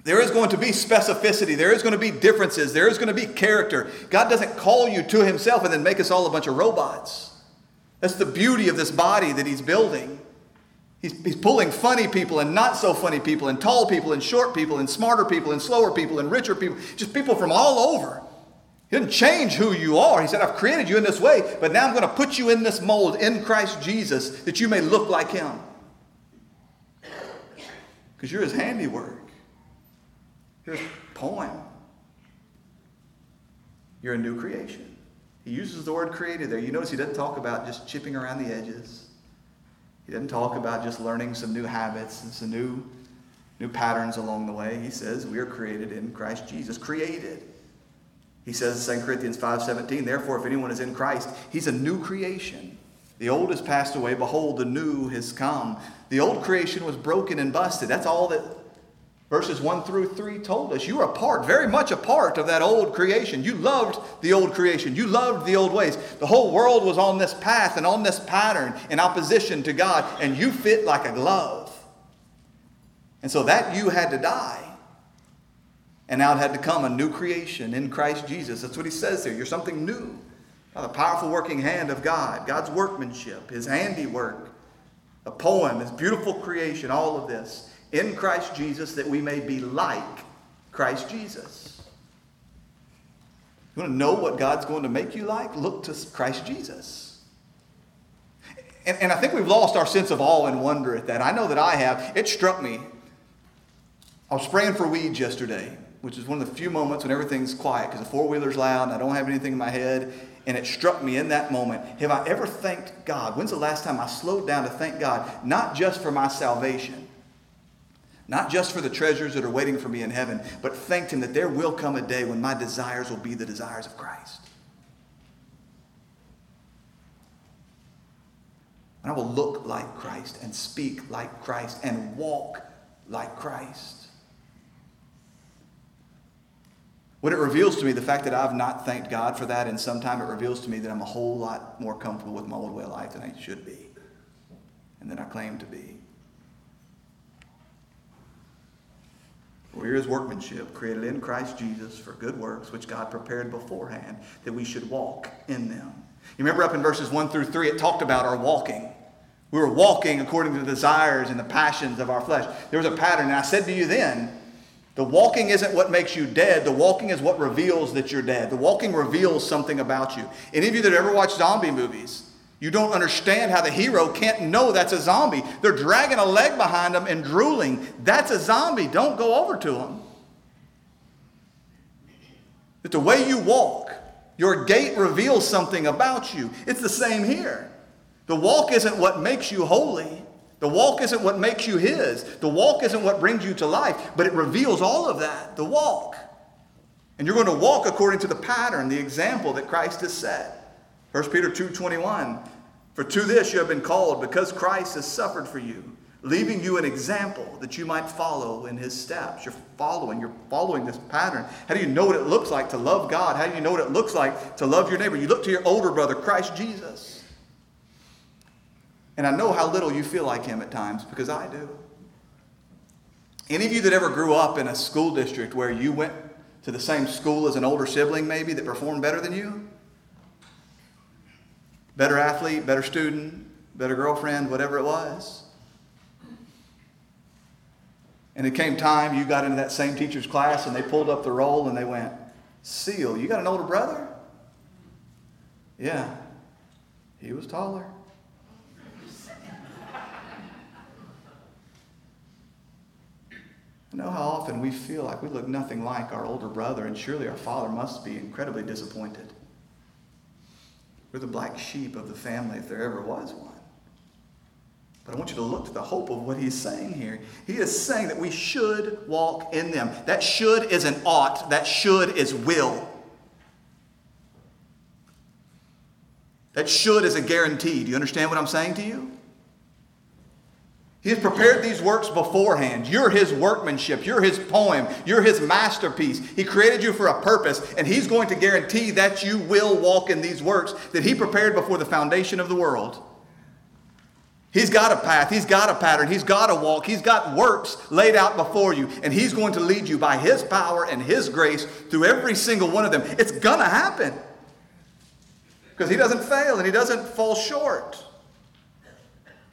B: there is going to be specificity. There is going to be differences. There is going to be character. God doesn't call you to Himself and then make us all a bunch of robots. That's the beauty of this body that He's building. He's, he's pulling funny people and not so funny people, and tall people and short people, and smarter people and slower people, and richer people, just people from all over. He didn't change who you are. He said, I've created you in this way, but now I'm going to put you in this mold in Christ Jesus that you may look like Him. Because you're His handiwork. Here's poem. You're a new creation. He uses the word created there. You notice he doesn't talk about just chipping around the edges. He doesn't talk about just learning some new habits and some new, new patterns along the way. He says we are created in Christ Jesus. Created. He says in 2 Corinthians 5:17, therefore, if anyone is in Christ, he's a new creation. The old has passed away, behold, the new has come. The old creation was broken and busted. That's all that Verses 1 through 3 told us you are a part, very much a part of that old creation. You loved the old creation. You loved the old ways. The whole world was on this path and on this pattern in opposition to God, and you fit like a glove. And so that you had to die. And now it had to come a new creation in Christ Jesus. That's what he says here. You're something new. By the powerful working hand of God, God's workmanship, his handiwork, a poem, his beautiful creation, all of this in Christ Jesus that we may be like Christ Jesus. You want to know what God's going to make you like? Look to Christ Jesus. And, and I think we've lost our sense of awe and wonder at that. I know that I have. It struck me. I was spraying for weeds yesterday, which is one of the few moments when everything's quiet because the four wheeler's loud and I don't have anything in my head. And it struck me in that moment have I ever thanked God? When's the last time I slowed down to thank God, not just for my salvation? Not just for the treasures that are waiting for me in heaven, but thanked Him that there will come a day when my desires will be the desires of Christ. And I will look like Christ and speak like Christ and walk like Christ. When it reveals to me the fact that I've not thanked God for that in some time, it reveals to me that I'm a whole lot more comfortable with my old way of life than I should be and than I claim to be. We're his workmanship, created in Christ Jesus for good works, which God prepared beforehand that we should walk in them. You remember up in verses 1 through 3, it talked about our walking. We were walking according to the desires and the passions of our flesh. There was a pattern, and I said to you then, the walking isn't what makes you dead. The walking is what reveals that you're dead. The walking reveals something about you. Any of you that ever watched zombie movies, you don't understand how the hero can't know that's a zombie. They're dragging a leg behind them and drooling. That's a zombie. Don't go over to them. That the way you walk, your gait reveals something about you. It's the same here. The walk isn't what makes you holy. The walk isn't what makes you His. The walk isn't what brings you to life, but it reveals all of that. The walk. And you're going to walk according to the pattern, the example that Christ has set. 1 Peter 2:21 For to this you have been called because Christ has suffered for you leaving you an example that you might follow in his steps. You're following, you're following this pattern. How do you know what it looks like to love God? How do you know what it looks like to love your neighbor? You look to your older brother, Christ Jesus. And I know how little you feel like him at times because I do. Any of you that ever grew up in a school district where you went to the same school as an older sibling maybe that performed better than you? Better athlete, better student, better girlfriend, whatever it was. And it came time you got into that same teacher's class and they pulled up the roll and they went, Seal, you got an older brother? Yeah. He was taller. I know how often we feel like we look nothing like our older brother, and surely our father must be incredibly disappointed. We're the black sheep of the family if there ever was one. But I want you to look to the hope of what he's saying here. He is saying that we should walk in them. That should is an ought, that should is will. That should is a guarantee. Do you understand what I'm saying to you? He has prepared these works beforehand. You're his workmanship. You're his poem. You're his masterpiece. He created you for a purpose, and he's going to guarantee that you will walk in these works that he prepared before the foundation of the world. He's got a path, He's got a pattern, He's got a walk, He's got works laid out before you, and He's going to lead you by His power and His grace through every single one of them. It's going to happen because He doesn't fail and He doesn't fall short.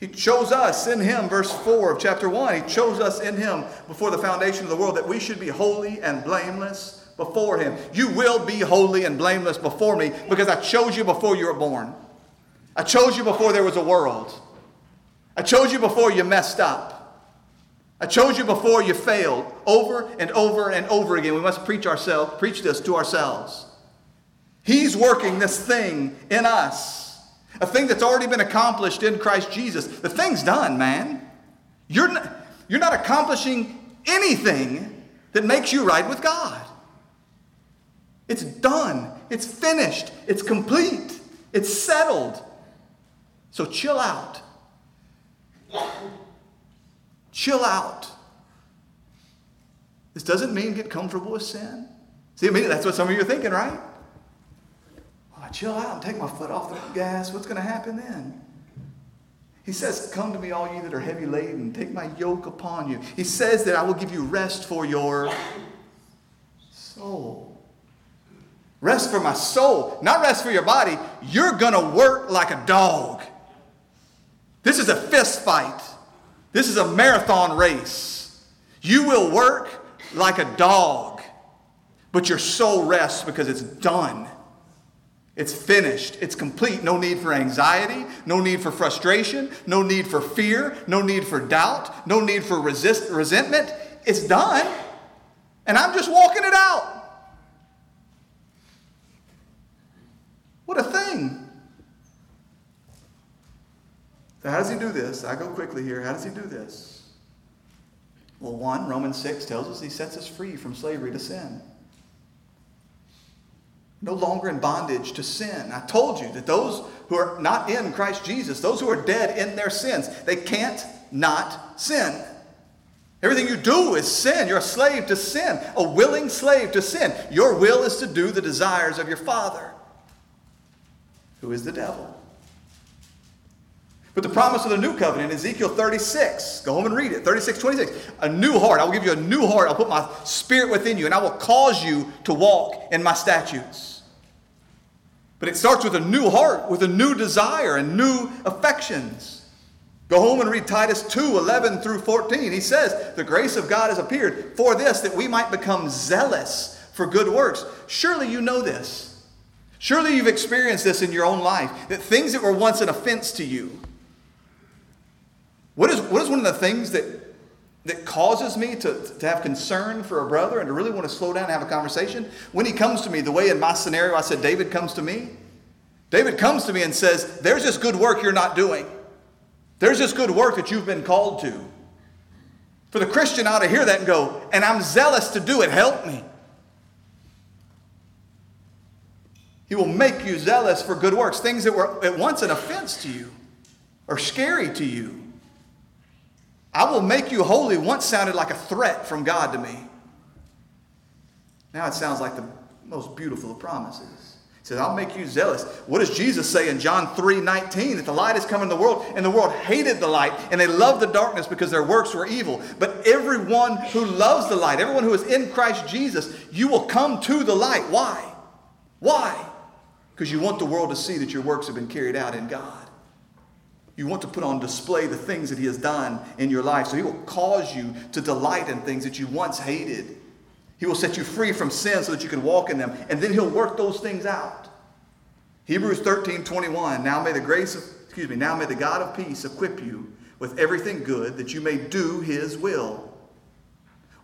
B: He chose us in Him, verse 4 of chapter 1. He chose us in Him before the foundation of the world that we should be holy and blameless before Him. You will be holy and blameless before me because I chose you before you were born. I chose you before there was a world. I chose you before you messed up. I chose you before you failed over and over and over again. We must preach ourselves, preach this to ourselves. He's working this thing in us. A thing that's already been accomplished in Christ Jesus. The thing's done, man. You're not, you're not accomplishing anything that makes you right with God. It's done. It's finished. It's complete. It's settled. So chill out. Chill out. This doesn't mean get comfortable with sin. See, I mean, that's what some of you are thinking, right? Chill out and take my foot off the gas. What's going to happen then? He says, Come to me, all you that are heavy laden, take my yoke upon you. He says that I will give you rest for your soul. Rest for my soul, not rest for your body. You're going to work like a dog. This is a fist fight. This is a marathon race. You will work like a dog, but your soul rests because it's done. It's finished. It's complete. No need for anxiety, no need for frustration, no need for fear, no need for doubt, no need for resist, resentment. It's done. And I'm just walking it out. What a thing. So, how does he do this? I go quickly here. How does he do this? Well, one, Romans 6 tells us he sets us free from slavery to sin. No longer in bondage to sin. I told you that those who are not in Christ Jesus, those who are dead in their sins, they can't not sin. Everything you do is sin. You're a slave to sin, a willing slave to sin. Your will is to do the desires of your father, who is the devil. But the promise of the new covenant, Ezekiel 36, go home and read it, 36, 26. A new heart. I will give you a new heart. I'll put my spirit within you, and I will cause you to walk in my statutes. But it starts with a new heart, with a new desire and new affections. Go home and read Titus 2 11 through 14. He says, The grace of God has appeared for this, that we might become zealous for good works. Surely you know this. Surely you've experienced this in your own life, that things that were once an offense to you, what is, what is one of the things that, that causes me to, to have concern for a brother and to really want to slow down and have a conversation? When he comes to me, the way in my scenario I said David comes to me, David comes to me and says, There's this good work you're not doing. There's this good work that you've been called to. For the Christian ought to hear that and go, And I'm zealous to do it. Help me. He will make you zealous for good works, things that were at once an offense to you or scary to you. I will make you holy once sounded like a threat from God to me. Now it sounds like the most beautiful of promises. He says, I'll make you zealous. What does Jesus say in John 3 19? That the light has come in the world, and the world hated the light, and they loved the darkness because their works were evil. But everyone who loves the light, everyone who is in Christ Jesus, you will come to the light. Why? Why? Because you want the world to see that your works have been carried out in God. You want to put on display the things that He has done in your life. So He will cause you to delight in things that you once hated. He will set you free from sin so that you can walk in them. And then He'll work those things out. Hebrews 13 21. Now may the grace of, excuse me, now may the God of peace equip you with everything good that you may do His will.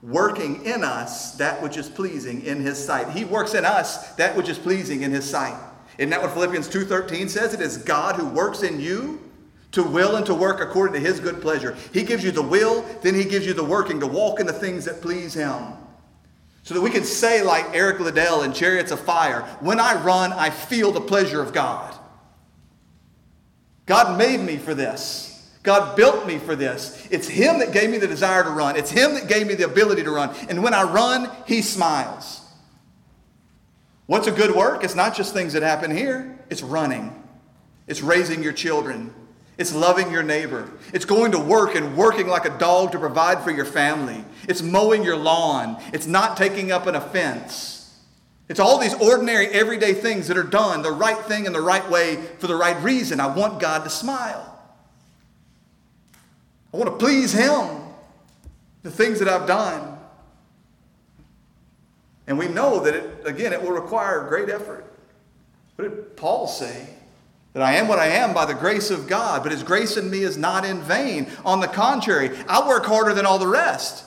B: Working in us that which is pleasing in His sight. He works in us that which is pleasing in His sight. Isn't that what Philippians 2.13 says? It is God who works in you to will and to work according to his good pleasure. He gives you the will, then he gives you the working to walk in the things that please him. So that we can say, like Eric Liddell in Chariots of Fire, when I run, I feel the pleasure of God. God made me for this. God built me for this. It's Him that gave me the desire to run. It's Him that gave me the ability to run. And when I run, He smiles. What's a good work? It's not just things that happen here, it's running, it's raising your children, It's loving your neighbor. It's going to work and working like a dog to provide for your family. It's mowing your lawn. It's not taking up an offense. It's all these ordinary, everyday things that are done the right thing in the right way for the right reason. I want God to smile. I want to please Him. The things that I've done. And we know that, it, again, it will require great effort. What did Paul say? That I am what I am by the grace of God, but His grace in me is not in vain. On the contrary, I work harder than all the rest.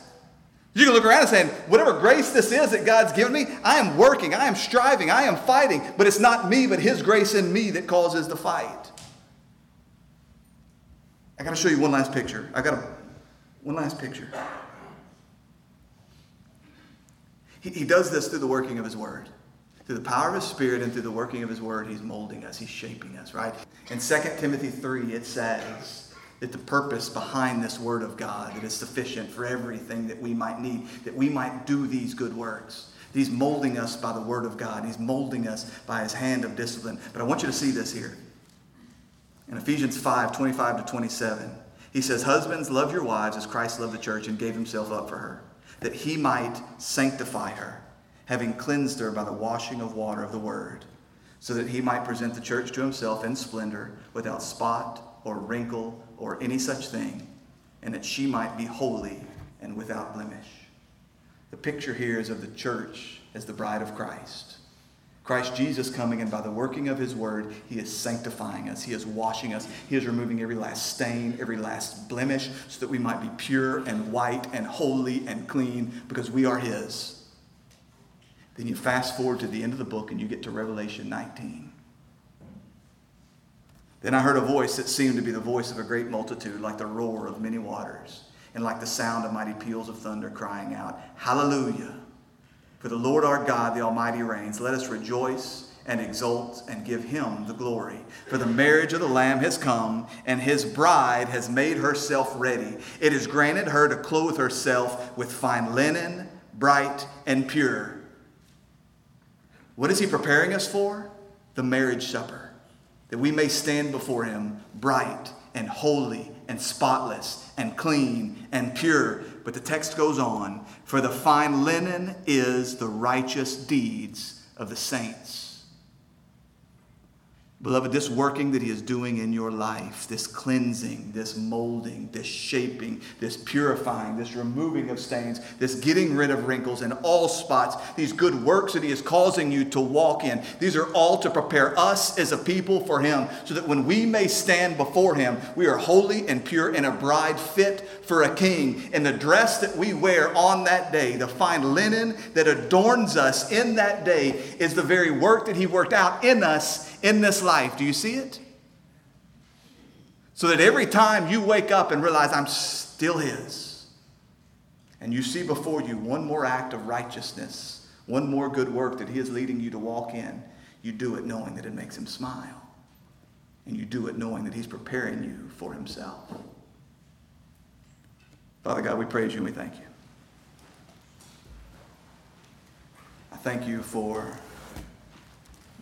B: You can look around and say, whatever grace this is that God's given me, I am working, I am striving, I am fighting, but it's not me, but His grace in me that causes the fight. I got to show you one last picture. I got one last picture. He, he does this through the working of His Word. Through the power of His Spirit and through the working of His Word, He's molding us, He's shaping us, right? In 2 Timothy 3, it says that the purpose behind this Word of God, that is sufficient for everything that we might need, that we might do these good works. He's molding us by the Word of God. He's molding us by His hand of discipline. But I want you to see this here. In Ephesians 5 25 to 27, he says, Husbands, love your wives as Christ loved the church and gave himself up for her that he might sanctify her, having cleansed her by the washing of water of the word, so that he might present the church to himself in splendor, without spot or wrinkle or any such thing, and that she might be holy and without blemish. The picture here is of the church as the bride of Christ. Christ Jesus coming, and by the working of his word, he is sanctifying us. He is washing us. He is removing every last stain, every last blemish, so that we might be pure and white and holy and clean because we are his. Then you fast forward to the end of the book and you get to Revelation 19. Then I heard a voice that seemed to be the voice of a great multitude, like the roar of many waters, and like the sound of mighty peals of thunder, crying out, Hallelujah! For the Lord our God, the Almighty, reigns. Let us rejoice and exult and give him the glory. For the marriage of the Lamb has come, and his bride has made herself ready. It is granted her to clothe herself with fine linen, bright and pure. What is he preparing us for? The marriage supper, that we may stand before him bright and holy and spotless and clean and pure. But the text goes on For the fine linen is the righteous deeds of the saints. Beloved, this working that He is doing in your life, this cleansing, this molding, this shaping, this purifying, this removing of stains, this getting rid of wrinkles and all spots, these good works that He is causing you to walk in, these are all to prepare us as a people for Him so that when we may stand before Him, we are holy and pure and a bride fit for a king. And the dress that we wear on that day, the fine linen that adorns us in that day, is the very work that He worked out in us in this life. Do you see it? So that every time you wake up and realize I'm still His, and you see before you one more act of righteousness, one more good work that He is leading you to walk in, you do it knowing that it makes Him smile. And you do it knowing that He's preparing you for Himself. Father God, we praise you and we thank you. I thank you for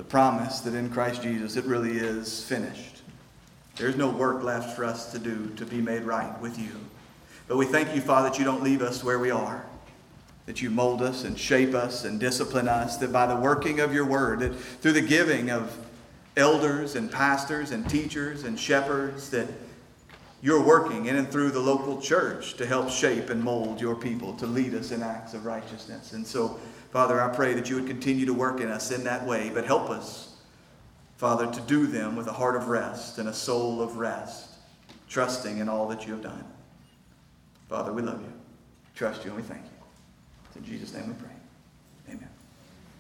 B: the promise that in Christ Jesus it really is finished. There's no work left for us to do to be made right with you. But we thank you, Father, that you don't leave us where we are, that you mold us and shape us and discipline us, that by the working of your word, that through the giving of elders and pastors and teachers and shepherds, that you're working in and through the local church to help shape and mold your people, to lead us in acts of righteousness. And so, Father, I pray that you would continue to work in us in that way, but help us, Father, to do them with a heart of rest and a soul of rest, trusting in all that you have done. Father, we love you, trust you, and we thank you. In Jesus' name we pray.